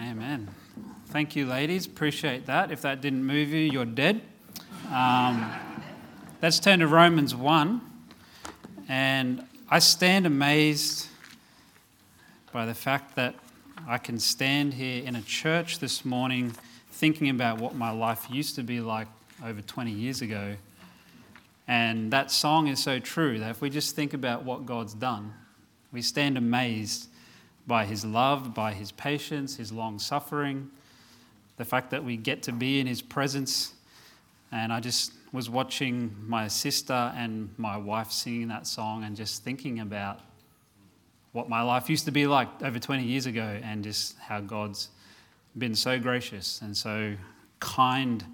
Amen. Thank you, ladies. Appreciate that. If that didn't move you, you're dead. Um, let's turn to Romans 1. And I stand amazed by the fact that I can stand here in a church this morning thinking about what my life used to be like over 20 years ago. And that song is so true that if we just think about what God's done, we stand amazed by his love, by his patience, his long suffering, the fact that we get to be in his presence. And I just was watching my sister and my wife singing that song and just thinking about what my life used to be like over 20 years ago and just how God's been so gracious and so kind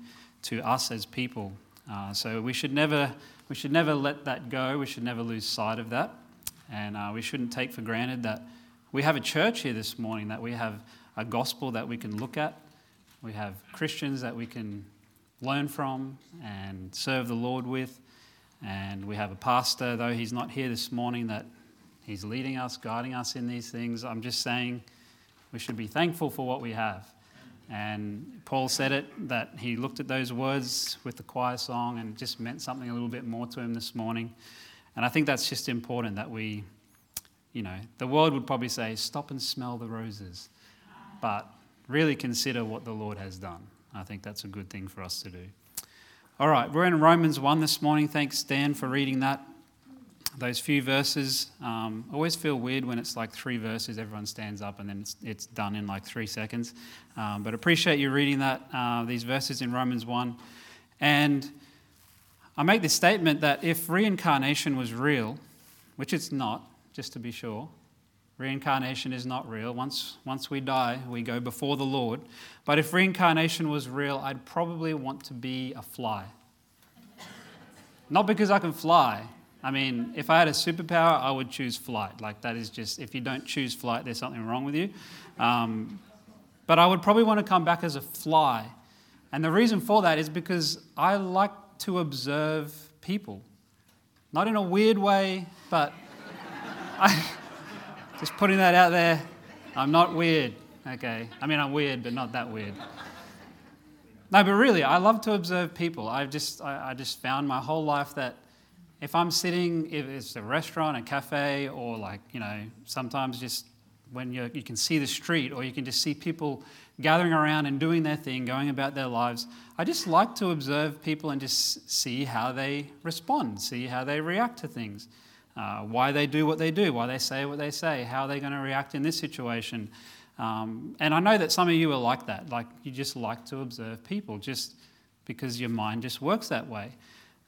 to us as people. Uh, so we should never we should never let that go. We should never lose sight of that, and uh, we shouldn't take for granted that we have a church here this morning, that we have a gospel that we can look at, we have Christians that we can learn from and serve the Lord with, and we have a pastor, though he's not here this morning, that he's leading us, guiding us in these things. I'm just saying we should be thankful for what we have. And Paul said it that he looked at those words with the choir song and it just meant something a little bit more to him this morning. And I think that's just important that we you know, the world would probably say, stop and smell the roses. But really consider what the Lord has done. I think that's a good thing for us to do. All right, we're in Romans 1 this morning. Thanks, Dan, for reading that. Those few verses. Um, always feel weird when it's like three verses, everyone stands up and then it's, it's done in like three seconds. Um, but appreciate you reading that, uh, these verses in Romans 1. And I make this statement that if reincarnation was real, which it's not, just to be sure. Reincarnation is not real. Once, once we die, we go before the Lord. But if reincarnation was real, I'd probably want to be a fly. Not because I can fly. I mean, if I had a superpower, I would choose flight. Like, that is just, if you don't choose flight, there's something wrong with you. Um, but I would probably want to come back as a fly. And the reason for that is because I like to observe people. Not in a weird way, but I, just putting that out there. I'm not weird, okay? I mean, I'm weird, but not that weird. No, but really, I love to observe people. I've just, I, I just found my whole life that if I'm sitting, if it's a restaurant, a cafe, or like, you know, sometimes just when you you can see the street or you can just see people gathering around and doing their thing, going about their lives, I just like to observe people and just see how they respond, see how they react to things uh, why they do what they do, why they say what they say, how they're going to react in this situation. Um, and I know that some of you are like that. Like you just like to observe people just because your mind just works that way.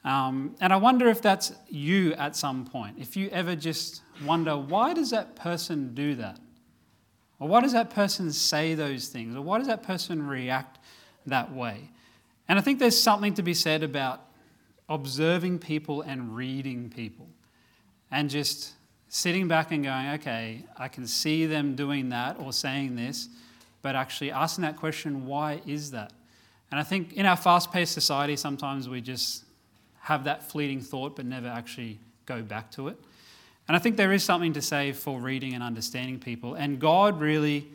Um, and I wonder if that's you at some point. If you ever just wonder, why does that person do that? Or why does that person say those things? Or why does that person react that way? And I think there's something to be said about observing people and reading people and just sitting back and going, okay, I can see them doing that or saying this, but actually asking that question, why is that? And I think in our fast paced society, sometimes we just have that fleeting thought but never actually go back to it. And I think there is something to say for reading and understanding people. And God really,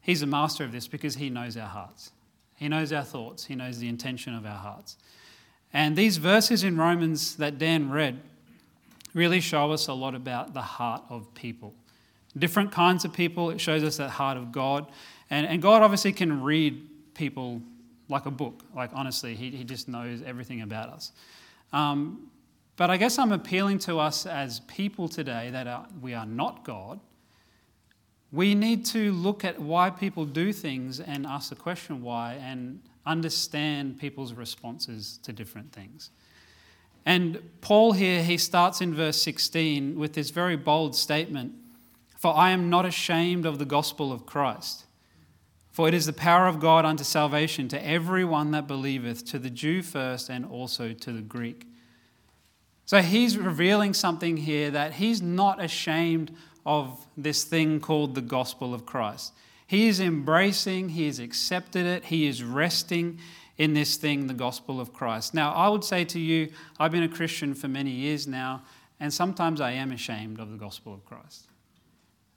He's a master of this because He knows our hearts. He knows our thoughts, He knows the intention of our hearts. And these verses in Romans that Dan read, really show us a lot about the heart of people. Different kinds of people, it shows us that heart of God. And, and God obviously can read people like a book. Like, honestly, He, he just knows everything about us. Um, but I guess I'm appealing to us as people today that are, we are not God. We need to look at why people do things and ask the question why and understand people's responses to different things. And Paul here, he starts in verse 16 with this very bold statement For I am not ashamed of the gospel of Christ. For it is the power of God unto salvation to everyone that believeth, to the Jew first and also to the Greek. So he's revealing something here that he's not ashamed of this thing called the gospel of Christ. He is embracing, he has accepted it, he is resting in this thing, the gospel of Christ. Now, I would say to you, I've been a Christian for many years now, and sometimes I am ashamed of the gospel of Christ.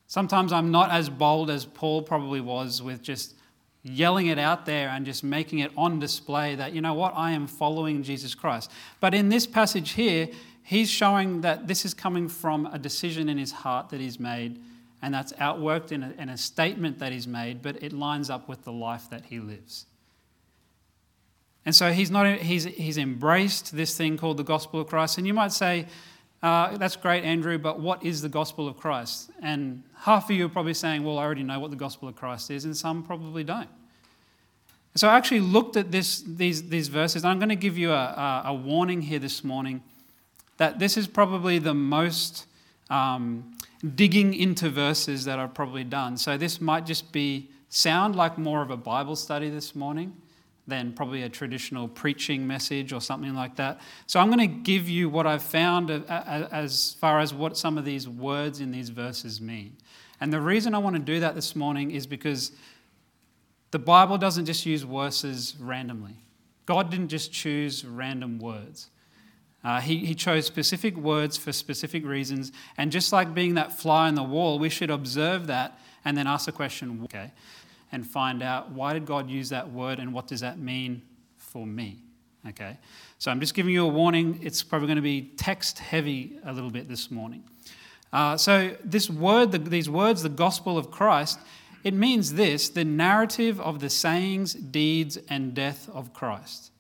Sometimes I'm not as bold as Paul probably was with just yelling it out there and just making it on display that, you know what, I am following Jesus Christ. But in this passage here, he's showing that this is coming from a decision in his heart that he's made, and that's outworked in a, in a statement that he's made, but it lines up with the life that he lives. And so he's, not, he's, he's embraced this thing called the gospel of Christ. And you might say, uh, that's great, Andrew, but what is the gospel of Christ? And half of you are probably saying, well, I already know what the gospel of Christ is, and some probably don't. So I actually looked at this, these, these verses. I'm going to give you a, a, a warning here this morning that this is probably the most um, digging into verses that I've probably done. So this might just be sound like more of a Bible study this morning than probably a traditional preaching message or something like that. So I'm going to give you what I've found as far as what some of these words in these verses mean. And the reason I want to do that this morning is because the Bible doesn't just use verses randomly. God didn't just choose random words. Uh, he, he chose specific words for specific reasons. And just like being that fly on the wall, we should observe that and then ask the question, okay, and find out why did God use that word and what does that mean for me? Okay, so I'm just giving you a warning. It's probably going to be text heavy a little bit this morning. Uh, so, this word, the, these words, the gospel of Christ, it means this the narrative of the sayings, deeds, and death of Christ.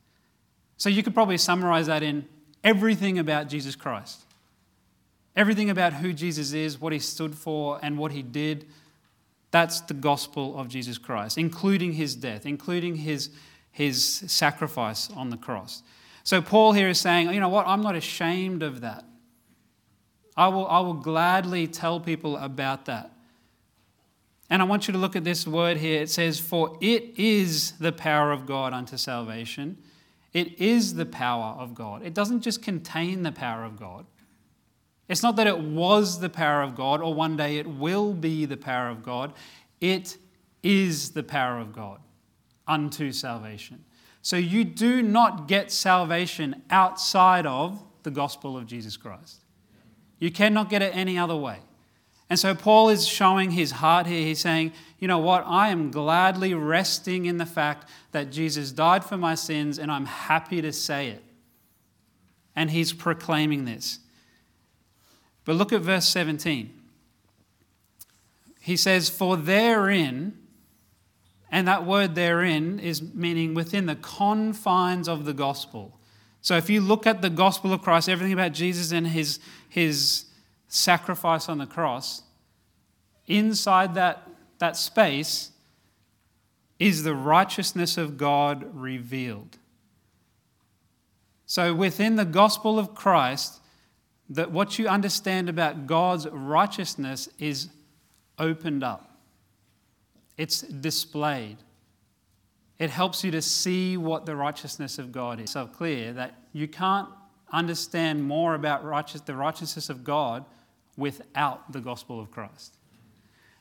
So, you could probably summarize that in everything about Jesus Christ. Everything about who Jesus is, what he stood for, and what he did that's the gospel of Jesus Christ, including his death, including his, his sacrifice on the cross. So Paul here is saying, you know what, I'm not ashamed of that. I will, I will gladly tell people about that. And I want you to look at this word here. It says, For it is the power of God unto salvation. It is the power of God. It doesn't just contain the power of God, it's not that it was the power of God or one day it will be the power of God. It is the power of God unto salvation. So you do not get salvation outside of the gospel of Jesus Christ. You cannot get it any other way. And so Paul is showing his heart here. He's saying, you know what? I am gladly resting in the fact that Jesus died for my sins, and I'm happy to say it. And he's proclaiming this. But look at verse 17. He says, For therein, and that word therein is meaning within the confines of the gospel. So if you look at the gospel of Christ, everything about Jesus and his, his sacrifice on the cross, inside that, that space is the righteousness of God revealed. So within the gospel of Christ, that what you understand about God's righteousness is opened up, it's displayed. It helps you to see what the righteousness of God is. So clear that you can't understand more about righteous, the righteousness of God without the gospel of Christ.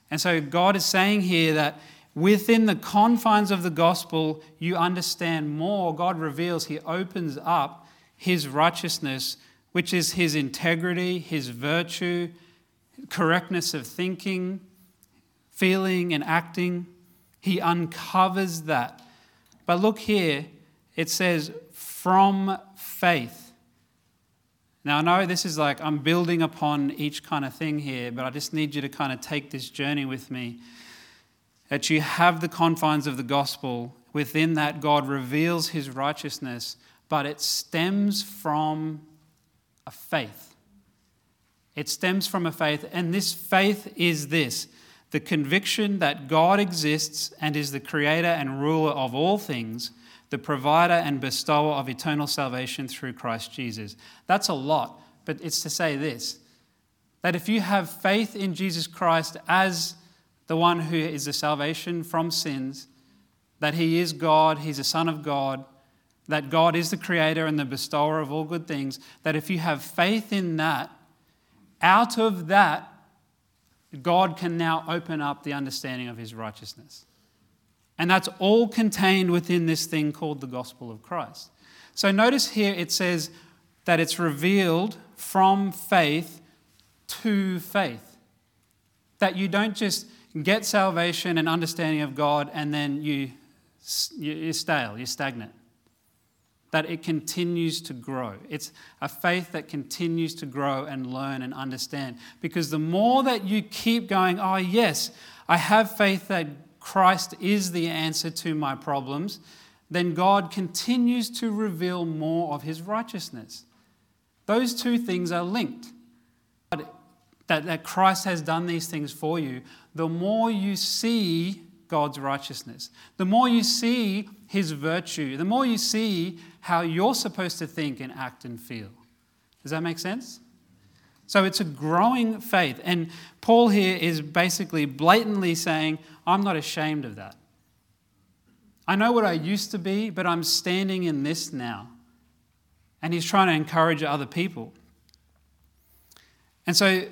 And so God is saying here that within the confines of the gospel, you understand more. God reveals, He opens up His righteousness which is his integrity, his virtue, correctness of thinking, feeling, and acting. He uncovers that. But look here, it says, from faith. Now, I know this is like I'm building upon each kind of thing here, but I just need you to kind of take this journey with me. That you have the confines of the gospel. Within that, God reveals his righteousness, but it stems from a faith. It stems from a faith, and this faith is this the conviction that God exists and is the creator and ruler of all things, the provider and bestower of eternal salvation through Christ Jesus. That's a lot, but it's to say this that if you have faith in Jesus Christ as the one who is the salvation from sins, that he is God, he's a son of God, that God is the creator and the bestower of all good things, that if you have faith in that, out of that, God can now open up the understanding of his righteousness. And that's all contained within this thing called the gospel of Christ. So notice here it says that it's revealed from faith to faith. That you don't just get salvation and understanding of God, and then you, you're stale, you're stagnant. That it continues to grow. It's a faith that continues to grow and learn and understand. Because the more that you keep going, oh, yes, I have faith that Christ is the answer to my problems, then God continues to reveal more of his righteousness. Those two things are linked. That, that Christ has done these things for you, the more you see God's righteousness, the more you see his virtue, the more you see how you're supposed to think and act and feel. Does that make sense? So it's a growing faith. And Paul here is basically blatantly saying, I'm not ashamed of that. I know what I used to be, but I'm standing in this now. And he's trying to encourage other people. And so,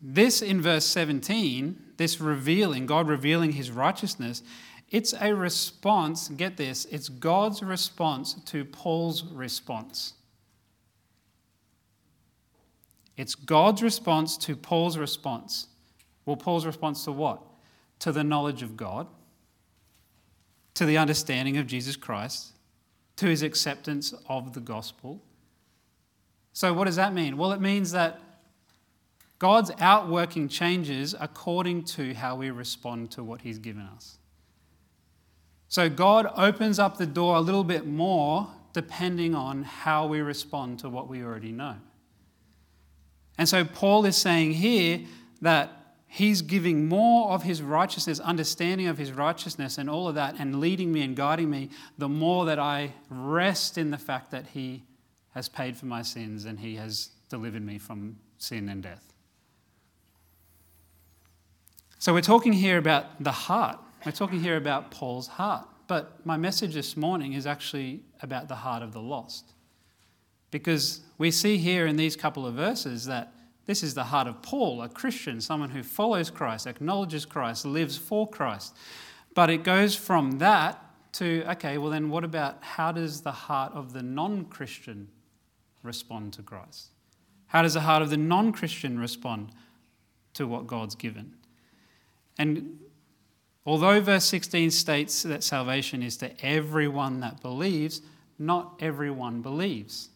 this in verse 17, this revealing, God revealing his righteousness, it's a response, get this, it's God's response to Paul's response. It's God's response to Paul's response. Well, Paul's response to what? To the knowledge of God to the understanding of Jesus Christ, to his acceptance of the gospel. So, what does that mean? Well, it means that God's outworking changes according to how we respond to what he's given us. So, God opens up the door a little bit more depending on how we respond to what we already know. And so, Paul is saying here that He's giving more of his righteousness, understanding of his righteousness, and all of that, and leading me and guiding me, the more that I rest in the fact that he has paid for my sins and he has delivered me from sin and death. So, we're talking here about the heart. We're talking here about Paul's heart. But my message this morning is actually about the heart of the lost. Because we see here in these couple of verses that this is the heart of Paul, a Christian, someone who follows Christ, acknowledges Christ, lives for Christ. But it goes from that to, okay, well, then what about how does the heart of the non Christian respond to Christ? How does the heart of the non Christian respond to what God's given? And although verse 16 states that salvation is to everyone that believes, not everyone believes.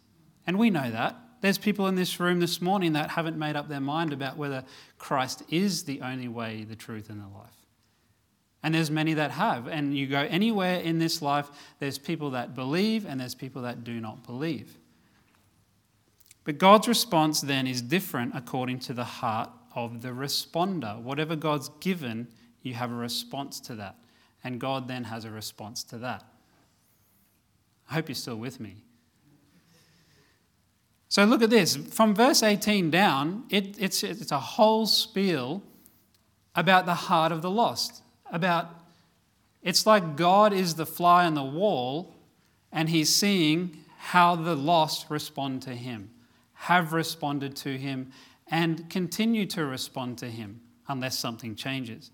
And we know that. There's people in this room this morning that haven't made up their mind about whether Christ is the only way, the truth, and the life. And there's many that have. And you go anywhere in this life, there's people that believe and there's people that do not believe. But God's response then is different according to the heart of the responder. Whatever God's given, you have a response to that. And God then has a response to that. I hope you're still with me. So look at this. From verse 18 down, it, it's, it's a whole spiel about the heart of the lost. About it's like God is the fly on the wall and he's seeing how the lost respond to him, have responded to him, and continue to respond to him unless something changes.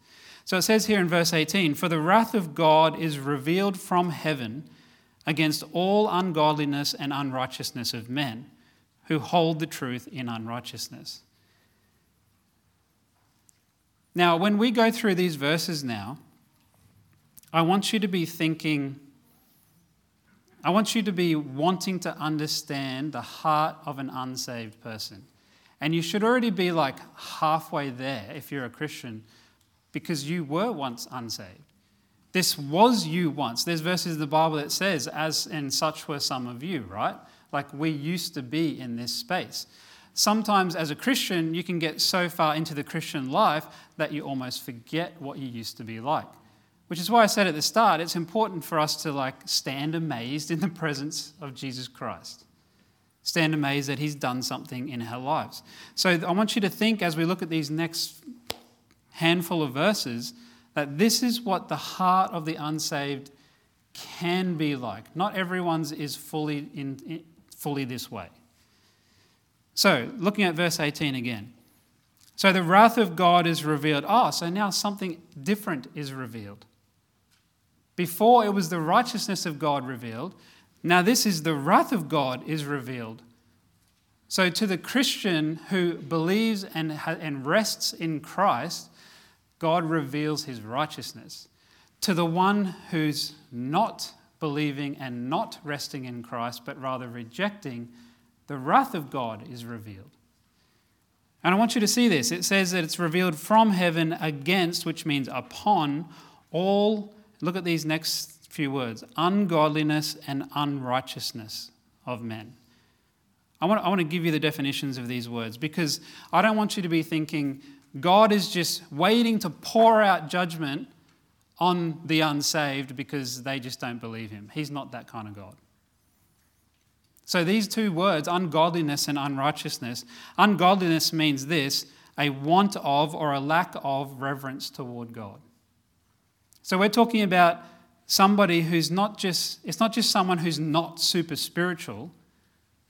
So it says here in verse 18 For the wrath of God is revealed from heaven against all ungodliness and unrighteousness of men who hold the truth in unrighteousness. Now, when we go through these verses now, I want you to be thinking, I want you to be wanting to understand the heart of an unsaved person. And you should already be like halfway there if you're a Christian, because you were once unsaved. This was you once. There's verses in the Bible that says, as and such were some of you, right? like we used to be in this space. Sometimes, as a Christian, you can get so far into the Christian life that you almost forget what you used to be like. Which is why I said at the start, it's important for us to like stand amazed in the presence of Jesus Christ. Stand amazed that He's done something in our lives. So I want you to think as we look at these next handful of verses that this is what the heart of the unsaved can be like. Not everyone's is fully in, in fully this way. So, looking at verse 18 again. So, the wrath of God is revealed. Oh, so now something different is revealed. Before it was the righteousness of God revealed. Now, this is the wrath of God is revealed. So, to the Christian who believes and, and rests in Christ, God reveals his righteousness. To the one who's not believing and not resting in Christ, but rather rejecting, the wrath of God is revealed. And I want you to see this. It says that it's revealed from heaven against, which means upon, all, look at these next few words ungodliness and unrighteousness of men. I want, I want to give you the definitions of these words because I don't want you to be thinking God is just waiting to pour out judgment on the unsaved because they just don't believe him. He's not that kind of God. So these two words, ungodliness and unrighteousness, ungodliness means this a want of or a lack of reverence toward God. So we're talking about somebody who's not just, it's not just someone who's not super spiritual,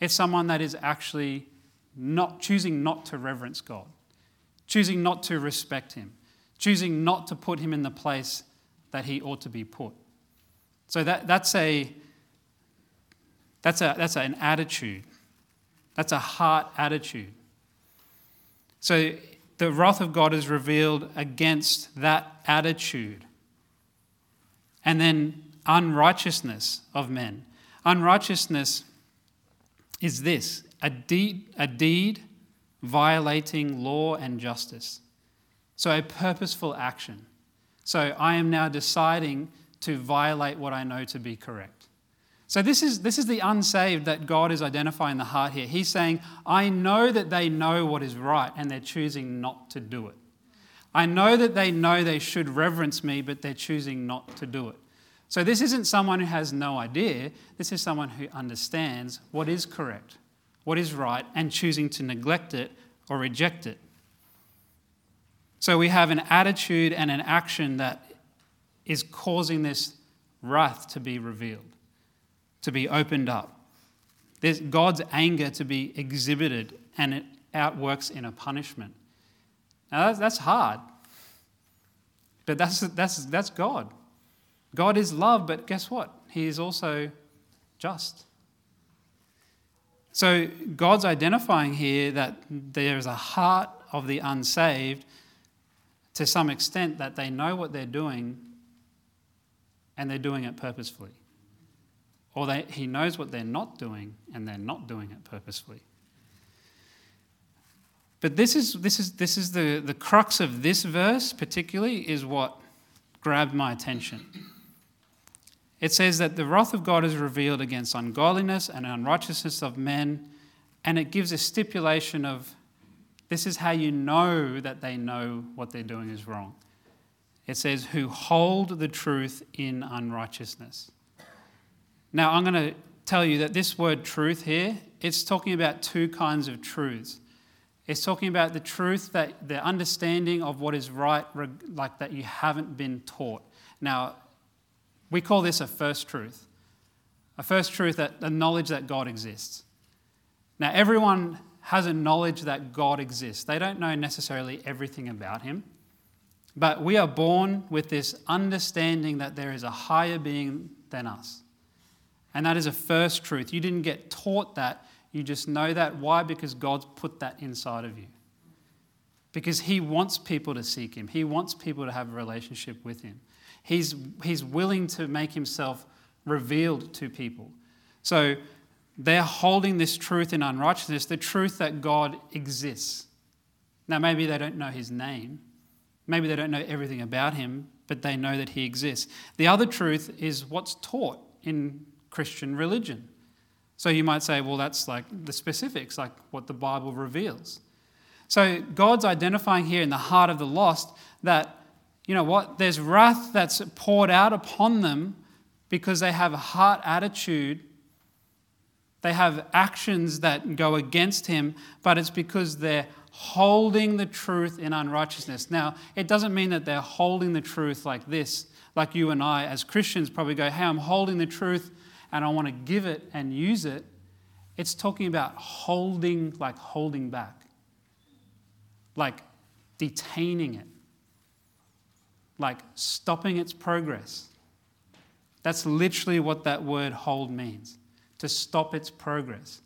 it's someone that is actually not choosing not to reverence God, choosing not to respect Him, choosing not to put Him in the place that He ought to be put. So that, that's, a, that's, a, that's an attitude. That's a heart attitude. So the wrath of God is revealed against that attitude. And then unrighteousness of men. Unrighteousness is this a deed, a deed violating law and justice. So, a purposeful action. So, I am now deciding to violate what I know to be correct. So, this is, this is the unsaved that God is identifying the heart here. He's saying, I know that they know what is right and they're choosing not to do it. I know that they know they should reverence me, but they're choosing not to do it. So, this isn't someone who has no idea. This is someone who understands what is correct, what is right, and choosing to neglect it or reject it. So, we have an attitude and an action that is causing this wrath to be revealed, to be opened up. There's God's anger to be exhibited, and it outworks in a punishment. Now, that's hard, but that's, that's, that's God. God is love, but guess what? He is also just. So God's identifying here that there is a heart of the unsaved to some extent that they know what they're doing and they're doing it purposefully. Or they, he knows what they're not doing and they're not doing it purposefully. But this is, this is, this is the, the crux of this verse, particularly, is what grabbed my attention. It says that the wrath of God is revealed against ungodliness and unrighteousness of men, and it gives a stipulation of this is how you know that they know what they're doing is wrong. It says, who hold the truth in unrighteousness. Now, I'm going to tell you that this word truth here, it's talking about two kinds of truths. It's talking about the truth that the understanding of what is right, like that you haven't been taught. Now, we call this a first truth. A first truth that the knowledge that God exists. Now, everyone has a knowledge that God exists. They don't know necessarily everything about Him, but we are born with this understanding that there is a higher being than us. And that is a first truth. You didn't get taught that, you just know that. Why? Because God's put that inside of you. Because He wants people to seek Him, He wants people to have a relationship with Him. He's, he's willing to make himself revealed to people. So they're holding this truth in unrighteousness, the truth that God exists. Now, maybe they don't know his name, maybe they don't know everything about him, but they know that he exists. The other truth is what's taught in Christian religion. So you might say, well, that's like the specifics, like what the Bible reveals. So God's identifying here in the heart of the lost that you know what? There's wrath that's poured out upon them because they have a heart attitude. They have actions that go against him, but it's because they're holding the truth in unrighteousness. Now, it doesn't mean that they're holding the truth like this, like you and I as Christians probably go, hey, I'm holding the truth and I want to give it and use it. It's talking about holding, like holding back, like detaining it like stopping its progress. That's literally what that word hold means to stop its progress.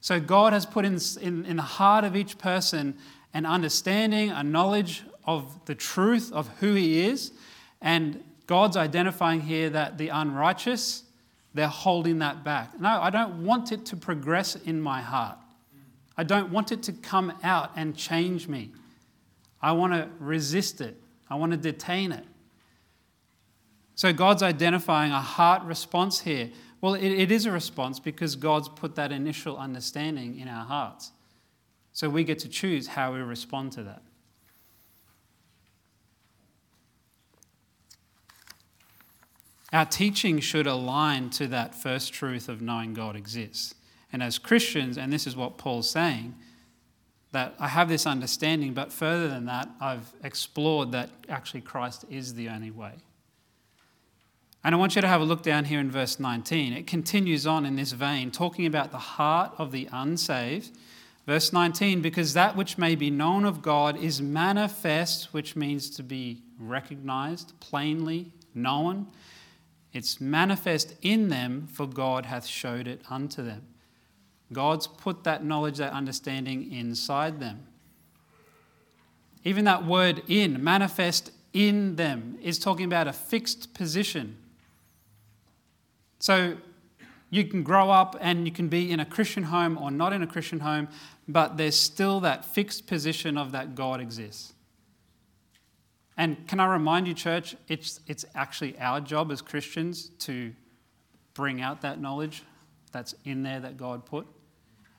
So God has put in, in, in the heart of each person an understanding, a knowledge of the truth of who He is, and God's identifying here that the unrighteous, they're holding that back. No, I don't want it to progress in my heart. I don't want it to come out and change me. I want to resist it, I want to detain it. So God's identifying a heart response here. Well, it, it is a response because God's put that initial understanding in our hearts. So we get to choose how we respond to that. Our teaching should align to that first truth of knowing God exists. And as Christians, and this is what Paul's saying, that I have this understanding, but further than that, I've explored that actually Christ is the only way. And I want you to have a look down here in verse 19. It continues on in this vein, talking about the heart of the unsaved. Verse 19, because that which may be known of God is manifest, which means to be recognized, plainly known. It's manifest in them, for God hath showed it unto them. God's put that knowledge, that understanding inside them. Even that word in, manifest in them, is talking about a fixed position. So you can grow up and you can be in a Christian home or not in a Christian home, but there's still that fixed position of that God exists. And can I remind you, church, it's, it's actually our job as Christians to bring out that knowledge that's in there that God put.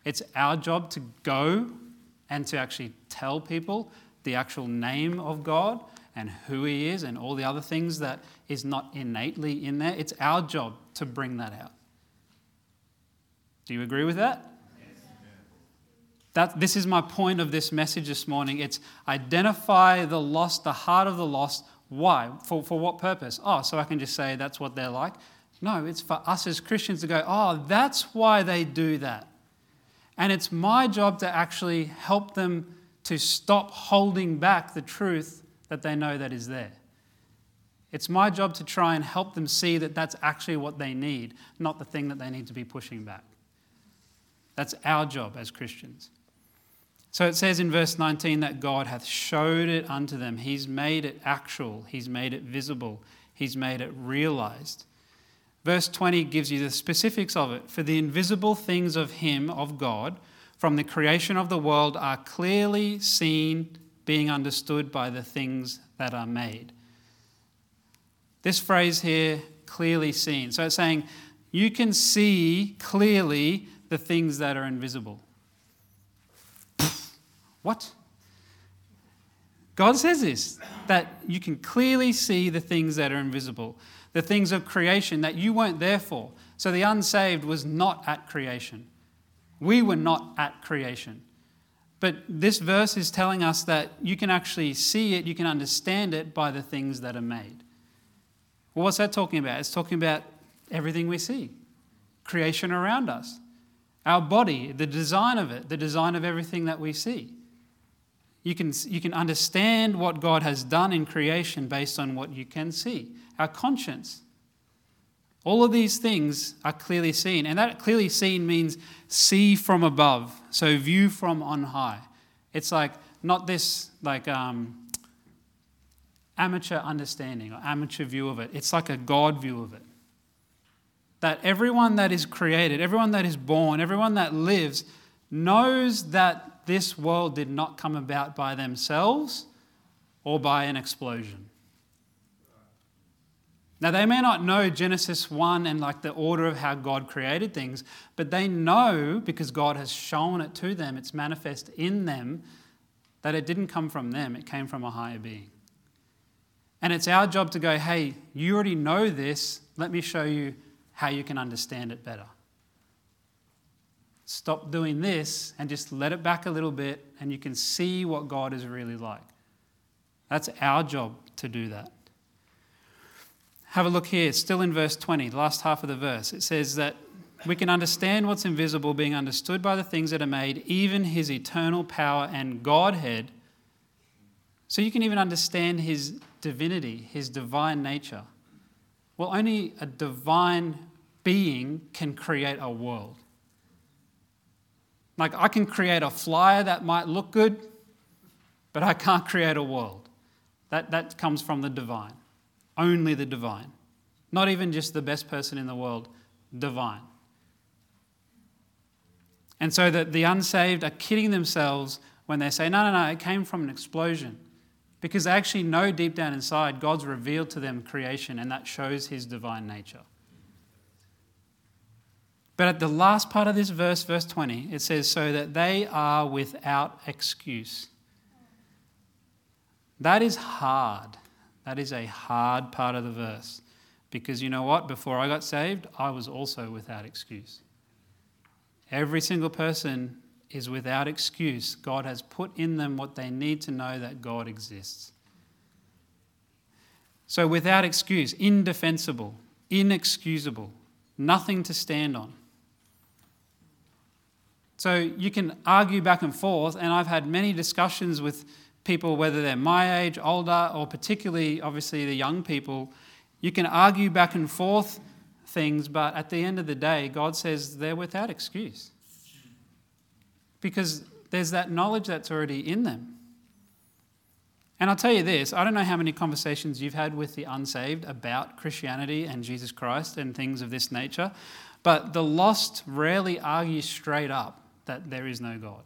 It's our job to go and to actually tell people the actual name of God and who He is and all the other things that is not innately in there. It's our job to bring that out. Do you agree with that? That, this is my point of this message this morning. It's identify the lost, the heart of the lost. Why? For, for what purpose? Oh, so I can just say that's what they're like? No, it's for us as Christians to go, oh, that's why they do that. And it's my job to actually help them to stop holding back the truth that they know that is there. It's my job to try and help them see that that's actually what they need, not the thing that they need to be pushing back. That's our job as Christians. So it says in verse 19 that God hath showed it unto them. He's made it actual, He's made it visible, He's made it realized. Verse 20 gives you the specifics of it. For the invisible things of Him, of God, from the creation of the world are clearly seen, being understood by the things that are made. This phrase here, clearly seen. So it's saying you can see clearly the things that are invisible. What? God says this that you can clearly see the things that are invisible, the things of creation that you weren't there for. So the unsaved was not at creation. We were not at creation. But this verse is telling us that you can actually see it, you can understand it by the things that are made. Well, what's that talking about? It's talking about everything we see, creation around us, our body, the design of it, the design of everything that we see. You can, you can understand what God has done in creation based on what you can see. Our conscience. All of these things are clearly seen. And that clearly seen means see from above, so view from on high. It's like not this, like, um, amateur understanding or amateur view of it. It's like a God view of it. That everyone that is created, everyone that is born, everyone that lives knows that this world did not come about by themselves or by an explosion. Now, they may not know Genesis 1 and like the order of how God created things, but they know because God has shown it to them, it's manifest in them, that it didn't come from them, it came from a higher being. And it's our job to go, hey, you already know this. Let me show you how you can understand it better. Stop doing this and just let it back a little bit, and you can see what God is really like. That's our job to do that. Have a look here, still in verse 20, the last half of the verse. It says that we can understand what's invisible being understood by the things that are made, even his eternal power and Godhead. So you can even understand his divinity, his divine nature. Well, only a divine being can create a world. Like, I can create a flyer that might look good, but I can't create a world. That, that comes from the divine. Only the divine. Not even just the best person in the world, divine. And so that the unsaved are kidding themselves when they say, no, no, no, it came from an explosion. Because they actually know deep down inside God's revealed to them creation and that shows his divine nature. But at the last part of this verse, verse 20, it says, so that they are without excuse. That is hard. That is a hard part of the verse. Because you know what? Before I got saved, I was also without excuse. Every single person is without excuse. God has put in them what they need to know that God exists. So, without excuse, indefensible, inexcusable, nothing to stand on. So, you can argue back and forth, and I've had many discussions with people, whether they're my age, older, or particularly, obviously, the young people. You can argue back and forth things, but at the end of the day, God says they're without excuse. Because there's that knowledge that's already in them. And I'll tell you this I don't know how many conversations you've had with the unsaved about Christianity and Jesus Christ and things of this nature, but the lost rarely argue straight up that there is no God.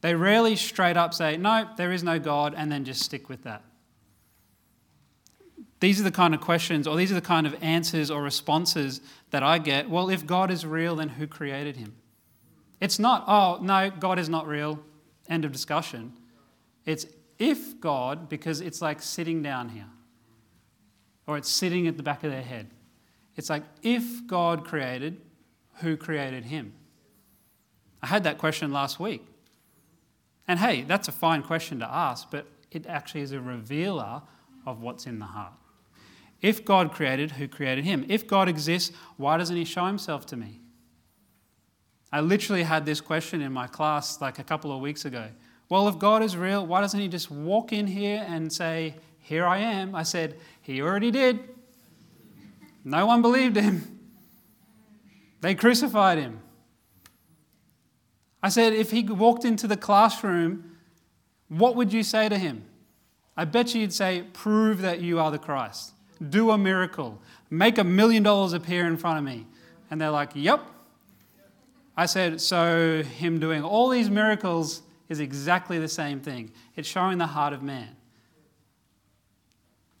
They rarely straight up say, No, there is no God, and then just stick with that. These are the kind of questions, or these are the kind of answers or responses that I get. Well, if God is real, then who created him? It's not, oh, no, God is not real, end of discussion. It's if God, because it's like sitting down here, or it's sitting at the back of their head. It's like, if God created, who created him? I had that question last week. And hey, that's a fine question to ask, but it actually is a revealer of what's in the heart. If God created, who created him? If God exists, why doesn't he show himself to me? I literally had this question in my class like a couple of weeks ago. Well, if God is real, why doesn't he just walk in here and say, Here I am? I said, He already did. No one believed him. They crucified him. I said, if he walked into the classroom, what would you say to him? I bet you you'd say, Prove that you are the Christ do a miracle, make a million dollars appear in front of me. And they're like, Yep. I said, So him doing all these miracles is exactly the same thing. It's showing the heart of man.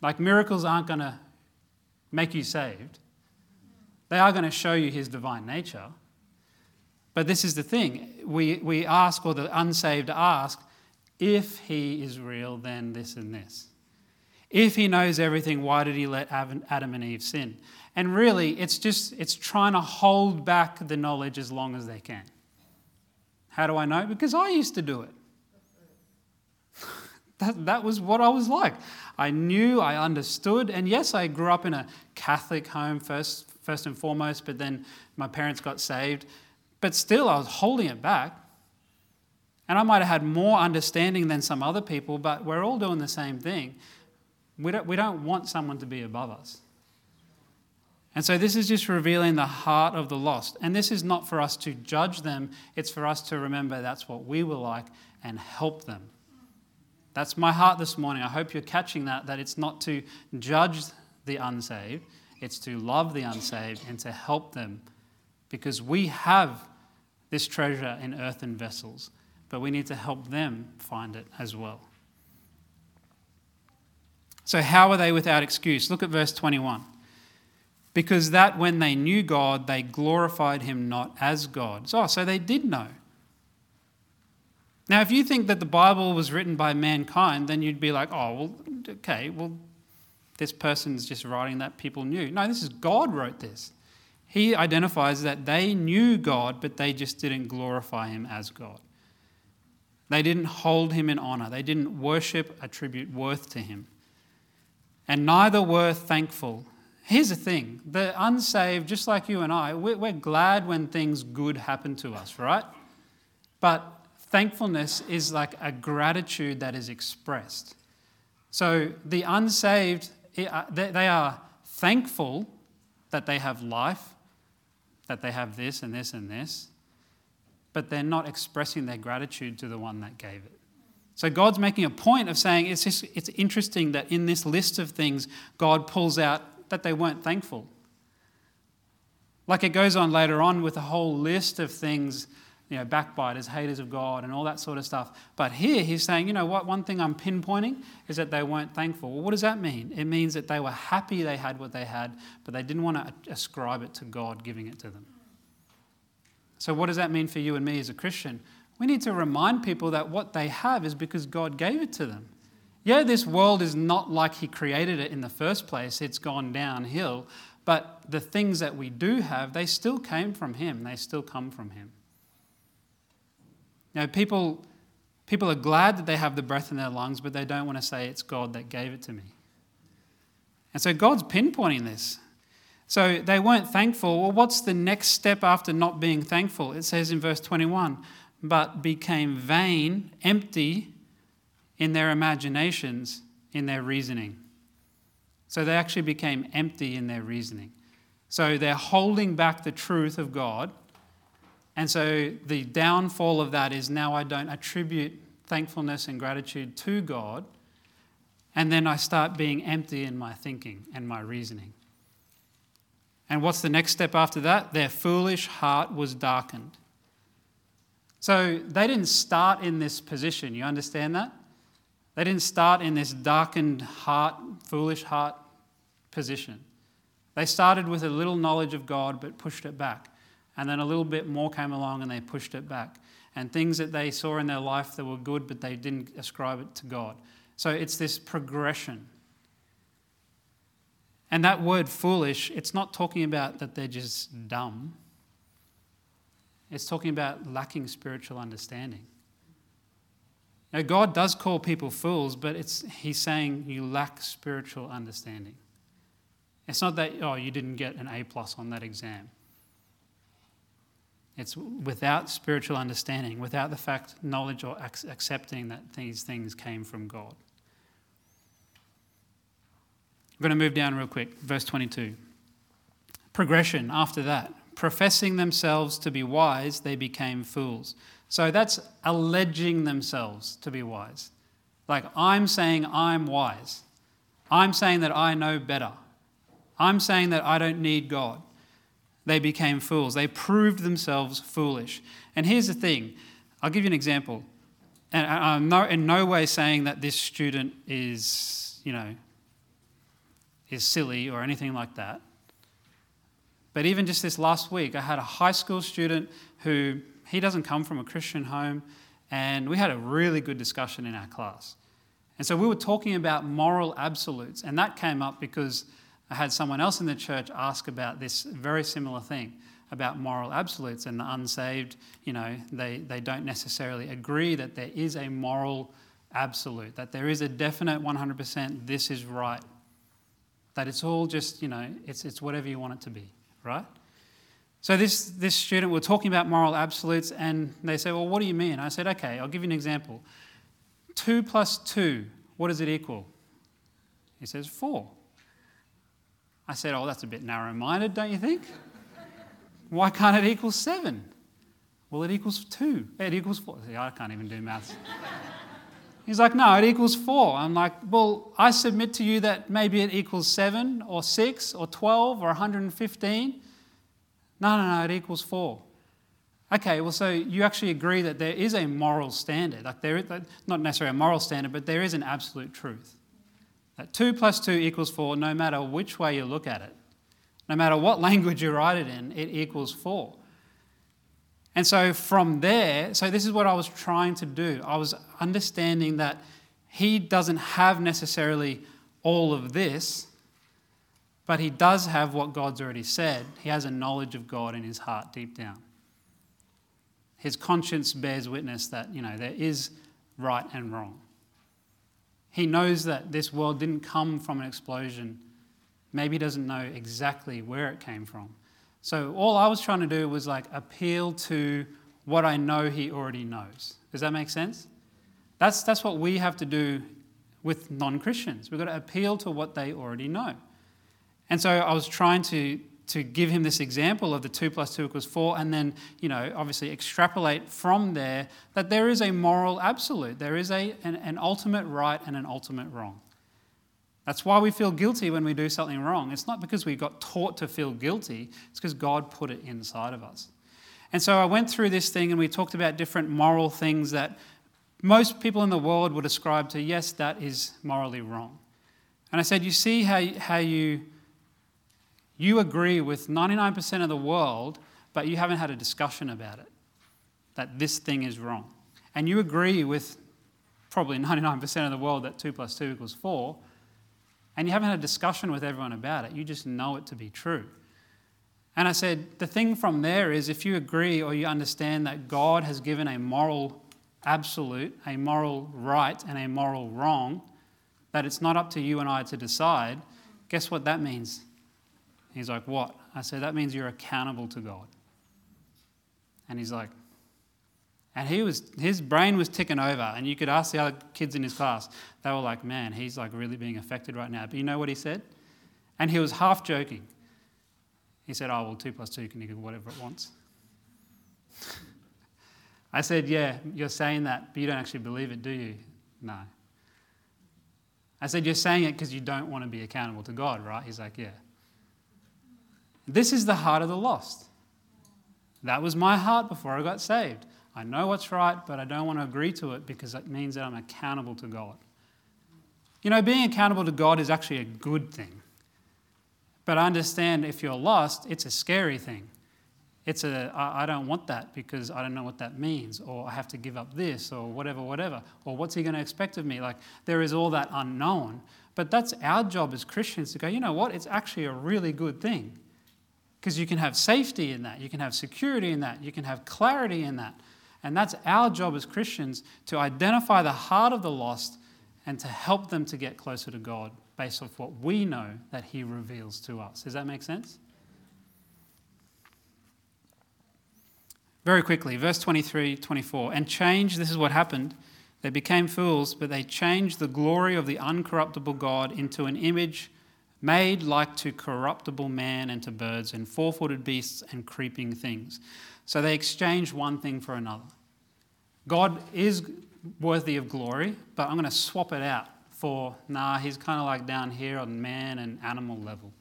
Like miracles aren't going to make you saved, they are going to show you his divine nature. But this is the thing we, we ask, or the unsaved ask, if he is real, then this and this. If he knows everything, why did he let Adam and Eve sin? And really, it's just it's trying to hold back the knowledge as long as they can. How do I know? Because I used to do it. that, that was what I was like. I knew, I understood, and yes, I grew up in a Catholic home first, first and foremost, but then my parents got saved. But still, I was holding it back. And I might have had more understanding than some other people, but we're all doing the same thing. We don't, we don't want someone to be above us. And so this is just revealing the heart of the lost. And this is not for us to judge them, it's for us to remember that's what we were like and help them. That's my heart this morning. I hope you're catching that, that it's not to judge the unsaved, it's to love the unsaved and to help them because we have this treasure in earthen vessels, but we need to help them find it as well. So, how are they without excuse? Look at verse 21. Because that when they knew God, they glorified him not as God. So, so they did know. Now, if you think that the Bible was written by mankind, then you'd be like, oh, well, okay, well, this person's just writing that people knew. No, this is God wrote this. He identifies that they knew God, but they just didn't glorify him as God. They didn't hold him in honor, they didn't worship, attribute worth to him and neither were thankful. Here's the thing the unsaved, just like you and I, we're glad when things good happen to us, right? But thankfulness is like a gratitude that is expressed. So the unsaved, uh, they are thankful that they have life, that they have this and this and this, but they're not expressing their gratitude to the one that gave it. So God's making a point of saying it's, just, it's interesting that in this list of things, God pulls out that they weren't thankful. Like it goes on later on with a whole list of things, you know, backbiters, haters of God, and all that sort of stuff. But here he's saying, you know what, one thing I'm pinpointing is that they weren't thankful. Well, what does that mean? It means that they were happy they had what they had, but they didn't want to ascribe it to God giving it to them. So, what does that mean for you and me as a Christian? We need to remind people that what they have is because God gave it to them. Yeah, this world is not like He created it in the first place, it's gone downhill. But the things that we do have, they still came from Him, they still come from Him. You know, people, people are glad that they have the breath in their lungs, but they don't want to say it's God that gave it to me. And so God's pinpointing this. So they weren't thankful. Well, what's the next step after not being thankful? It says in verse 21 but became vain, empty in their imaginations, in their reasoning. So they actually became empty in their reasoning. So they're holding back the truth of God. And so the downfall of that is now I don't attribute thankfulness and gratitude to God. And then I start being empty in my thinking and my reasoning. And what's the next step after that? Their foolish heart was darkened. So they didn't start in this position. You understand that? They didn't start in this darkened heart, foolish heart position. They started with a little knowledge of God but pushed it back. And then a little bit more came along and they pushed it back. And things that they saw in their life that were good but they didn't ascribe it to God. So it's this progression. And that word foolish, it's not talking about that they're just dumb. It's talking about lacking spiritual understanding. Now, God does call people fools, but it's, He's saying you lack spiritual understanding. It's not that, oh, you didn't get an A plus on that exam. It's without spiritual understanding, without the fact, knowledge, or accepting that these things came from God. I'm going to move down real quick. Verse 22. Progression after that professing themselves to be wise, they became fools. So that's alleging themselves to be wise. Like, I'm saying I'm wise. I'm saying that I know better. I'm saying that I don't need God. They became fools. They proved themselves foolish. And here's the thing I'll give you an example. And I'm no, in no way saying that this student is, you know, is silly or anything like that. But even just this last week, I had a high school student who he doesn't come from a Christian home, and we had a really good discussion in our class. And so we were talking about moral absolutes, and that came up because I had someone else in the church ask about this very similar thing about moral absolutes, and the unsaved, you know, they, they don't necessarily agree that there is a moral absolute, that there is a definite 100% this is right, that it's all just, you know, it's, it's whatever you want it to be right? So this, this student, we're talking about moral absolutes, and they say, well, what do you mean? I said, okay, I'll give you an example. 2 plus 2, what does it equal? He says, 4. I said, oh, that's a bit narrow minded, don't you think? Why can't it equal 7? Well, it equals 2. It equals 4. See, I can't even do maths. He's like, no, it equals 4. I'm like, well, I submit to you that maybe it equals 7 or 6 or 12 or 115. No, no, no, it equals 4. Okay, well, so you actually agree that there is a moral standard. Like there, not necessarily a moral standard, but there is an absolute truth. That 2 plus 2 equals 4, no matter which way you look at it. No matter what language you write it in, it equals 4. And so from there, so this is what I was trying to do. I was understanding that he doesn't have necessarily all of this, but he does have what God's already said. He has a knowledge of God in his heart deep down. His conscience bears witness that, you know, there is right and wrong. He knows that this world didn't come from an explosion. Maybe he doesn't know exactly where it came from. So all I was trying to do was like appeal to what I know he already knows. Does that make sense? That's, that's what we have to do with non Christians. We've got to appeal to what they already know. And so I was trying to to give him this example of the 2 plus 2 equals 4, and then, you know, obviously extrapolate from there that there is a moral absolute. There is a, an, an ultimate right and an ultimate wrong. That's why we feel guilty when we do something wrong. It's not because we got taught to feel guilty, it's because God put it inside of us. And so I went through this thing and we talked about different moral things that most people in the world would ascribe to, yes, that is morally wrong. And I said, You see how, how you you agree with 99% of the world, but you haven't had a discussion about it, that this thing is wrong. And you agree with probably 99% of the world that 2 plus 2 equals 4, and you haven't had a discussion with everyone about it. You just know it to be true. And I said, the thing from there is if you agree or you understand that God has given a moral absolute, a moral right, and a moral wrong, that it's not up to you and I to decide, guess what that means? He's like, What? I said, That means you're accountable to God. And he's like, and he was, his brain was ticking over, and you could ask the other kids in his class. They were like, man, he's like really being affected right now. But you know what he said? And he was half joking. He said, oh, well, 2 plus 2 can equal whatever it wants. I said, yeah, you're saying that, but you don't actually believe it, do you? No. I said, you're saying it because you don't want to be accountable to God, right? He's like, yeah. This is the heart of the lost. That was my heart before I got saved. I know what's right, but I don't want to agree to it because it means that I'm accountable to God. You know, being accountable to God is actually a good thing. But I understand if you're lost, it's a scary thing. It's a, I don't want that because I don't know what that means, or I have to give up this, or whatever, whatever, or what's he going to expect of me? Like, there is all that unknown. But that's our job as Christians to go, you know what? It's actually a really good thing. Because you can have safety in that, you can have security in that, you can have clarity in that. And that's our job as Christians to identify the heart of the lost and to help them to get closer to God based off what we know that He reveals to us. Does that make sense? Very quickly, verse 23 24. And change, this is what happened. They became fools, but they changed the glory of the uncorruptible God into an image made like to corruptible man and to birds and four footed beasts and creeping things. So they exchanged one thing for another. God is worthy of glory, but I'm going to swap it out for, nah, he's kind of like down here on man and animal level.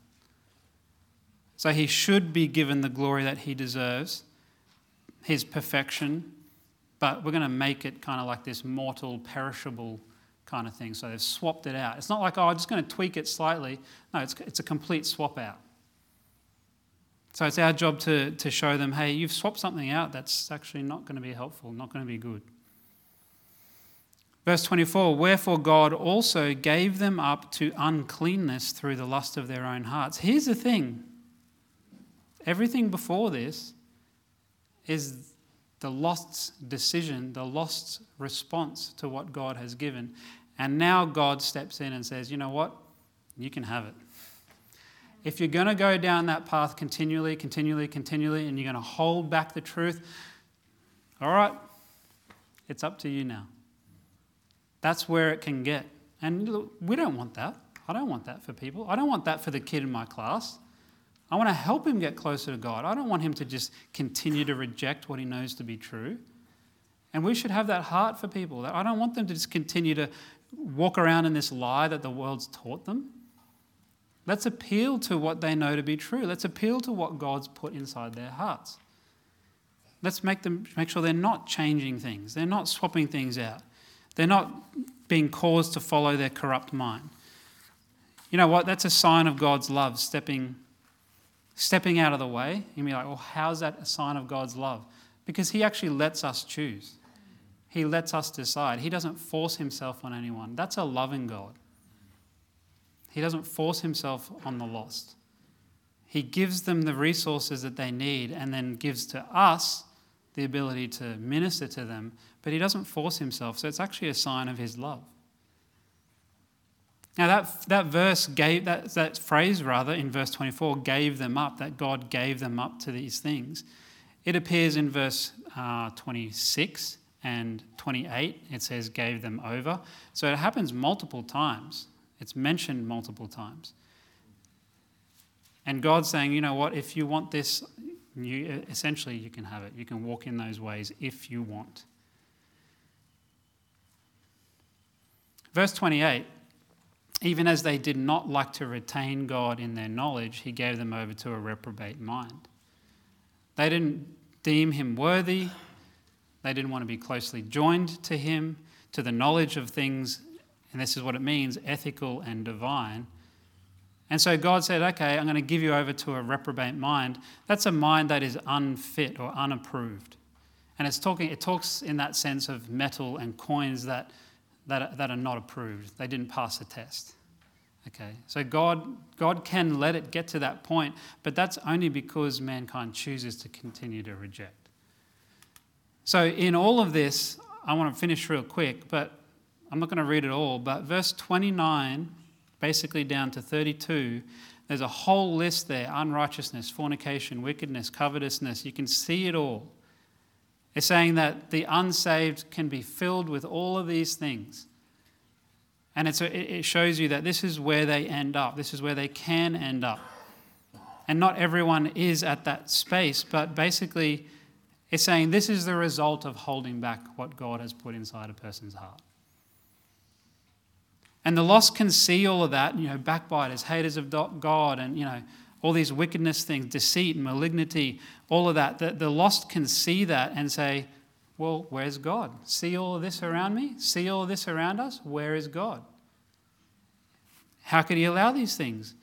So he should be given the glory that he deserves, his perfection, but we're going to make it kind of like this mortal, perishable kind of thing. So they've swapped it out. It's not like, oh, I'm just going to tweak it slightly. No, it's, it's a complete swap out. So it's our job to, to show them, hey, you've swapped something out that's actually not going to be helpful, not going to be good. Verse 24 Wherefore God also gave them up to uncleanness through the lust of their own hearts. Here's the thing everything before this is the lost's decision, the lost's response to what God has given. And now God steps in and says, you know what? You can have it. If you're going to go down that path continually, continually, continually, and you're going to hold back the truth, all right, it's up to you now. That's where it can get. And we don't want that. I don't want that for people. I don't want that for the kid in my class. I want to help him get closer to God. I don't want him to just continue to reject what he knows to be true. And we should have that heart for people. That I don't want them to just continue to walk around in this lie that the world's taught them. Let's appeal to what they know to be true. Let's appeal to what God's put inside their hearts. Let's make them make sure they're not changing things. They're not swapping things out. They're not being caused to follow their corrupt mind. You know what? That's a sign of God's love stepping stepping out of the way. You'd be like, well, how's that a sign of God's love? Because He actually lets us choose. He lets us decide. He doesn't force himself on anyone. That's a loving God. He doesn't force himself on the lost. He gives them the resources that they need and then gives to us the ability to minister to them, but he doesn't force himself. So it's actually a sign of his love. Now that, that verse gave that, that phrase rather in verse 24 gave them up, that God gave them up to these things. It appears in verse uh, 26 and 28, it says, gave them over. So it happens multiple times. It's mentioned multiple times. And God's saying, you know what, if you want this, you, essentially you can have it. You can walk in those ways if you want. Verse 28 even as they did not like to retain God in their knowledge, he gave them over to a reprobate mind. They didn't deem him worthy, they didn't want to be closely joined to him, to the knowledge of things, and this is what it means ethical and divine. And so God said, Okay, I'm going to give you over to a reprobate mind. That's a mind that is unfit or unapproved. And it's talking, it talks in that sense of metal and coins that that that are not approved. They didn't pass the test. Okay, so God, God can let it get to that point, but that's only because mankind chooses to continue to reject. So, in all of this, I want to finish real quick, but I'm not going to read it all. But verse 29, basically down to 32, there's a whole list there unrighteousness, fornication, wickedness, covetousness. You can see it all. It's saying that the unsaved can be filled with all of these things. And a, it shows you that this is where they end up, this is where they can end up. And not everyone is at that space, but basically, it's saying this is the result of holding back what God has put inside a person's heart. And the lost can see all of that, you know, backbiters, haters of God, and, you know, all these wickedness things, deceit, malignity, all of that. The, the lost can see that and say, well, where's God? See all of this around me? See all of this around us? Where is God? How could He allow these things?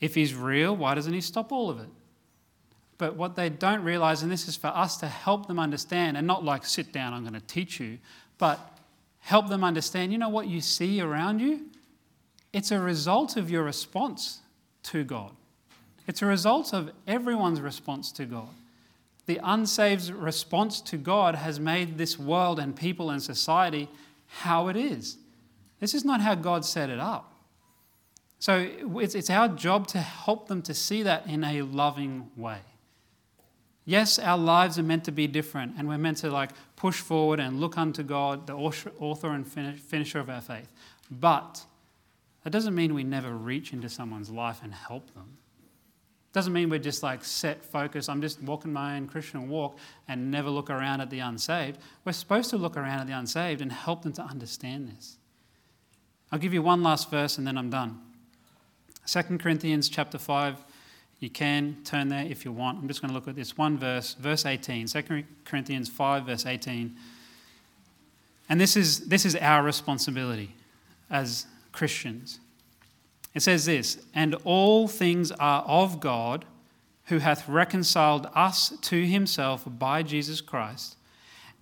If He's real, why doesn't He stop all of it? But what they don't realize, and this is for us to help them understand, and not like sit down, I'm going to teach you, but help them understand you know what you see around you? It's a result of your response to God. It's a result of everyone's response to God. The unsaved's response to God has made this world and people and society how it is. This is not how God set it up. So it's, it's our job to help them to see that in a loving way. Yes, our lives are meant to be different, and we're meant to like push forward and look unto God, the author and finisher of our faith. But that doesn't mean we never reach into someone's life and help them. Doesn't mean we're just like set focus. I'm just walking my own Christian walk and never look around at the unsaved. We're supposed to look around at the unsaved and help them to understand this. I'll give you one last verse and then I'm done. 2 Corinthians chapter 5. You can turn there if you want. I'm just going to look at this one verse, verse 18. 2 Corinthians 5, verse 18. And this is, this is our responsibility as Christians. It says this And all things are of God, who hath reconciled us to himself by Jesus Christ,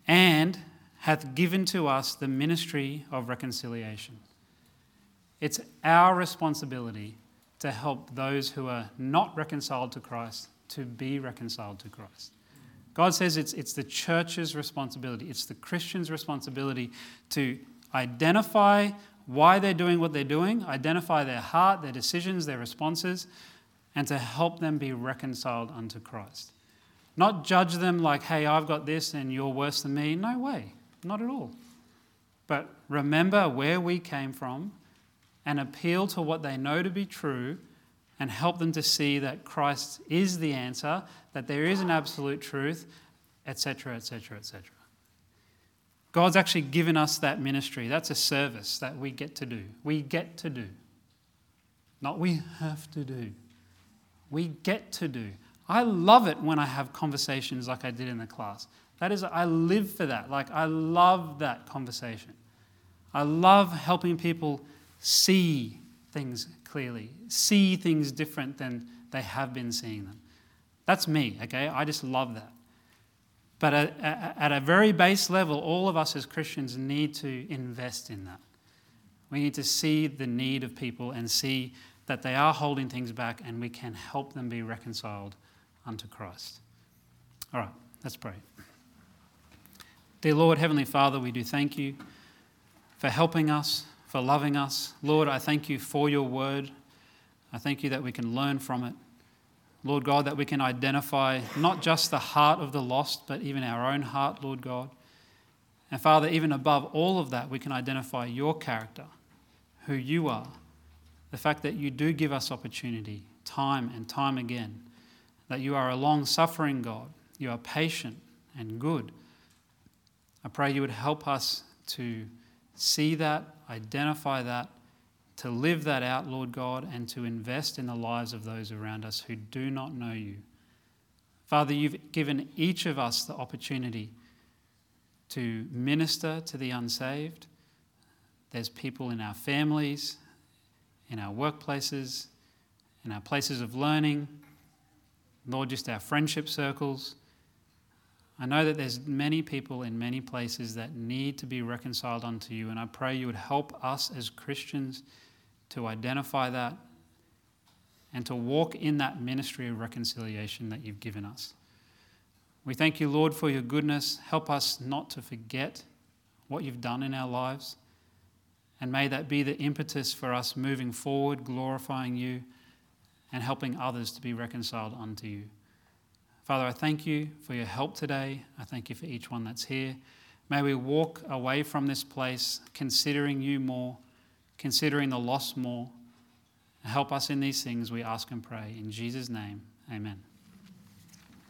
and hath given to us the ministry of reconciliation. It's our responsibility to help those who are not reconciled to Christ to be reconciled to Christ. God says it's, it's the church's responsibility, it's the Christian's responsibility to identify why they're doing what they're doing, identify their heart, their decisions, their responses, and to help them be reconciled unto Christ. Not judge them like, hey, I've got this and you're worse than me. No way, not at all. But remember where we came from and appeal to what they know to be true and help them to see that Christ is the answer, that there is an absolute truth, etc., etc., etc. God's actually given us that ministry. That's a service that we get to do. We get to do. Not we have to do. We get to do. I love it when I have conversations like I did in the class. That is, I live for that. Like, I love that conversation. I love helping people see things clearly, see things different than they have been seeing them. That's me, okay? I just love that. But at a very base level, all of us as Christians need to invest in that. We need to see the need of people and see that they are holding things back and we can help them be reconciled unto Christ. All right, let's pray. Dear Lord, Heavenly Father, we do thank you for helping us, for loving us. Lord, I thank you for your word. I thank you that we can learn from it. Lord God, that we can identify not just the heart of the lost, but even our own heart, Lord God. And Father, even above all of that, we can identify your character, who you are, the fact that you do give us opportunity, time and time again that you are a long suffering God, you are patient and good. I pray you would help us to see that, identify that, to live that out, Lord God, and to invest in the lives of those around us who do not know you. Father, you've given each of us the opportunity to minister to the unsaved. There's people in our families, in our workplaces, in our places of learning, Lord, just our friendship circles. I know that there's many people in many places that need to be reconciled unto you, and I pray you would help us as Christians to identify that and to walk in that ministry of reconciliation that you've given us. We thank you, Lord, for your goodness. Help us not to forget what you've done in our lives. And may that be the impetus for us moving forward, glorifying you and helping others to be reconciled unto you. Father, I thank you for your help today. I thank you for each one that's here. May we walk away from this place considering you more, considering the lost more. Help us in these things, we ask and pray. In Jesus' name, amen.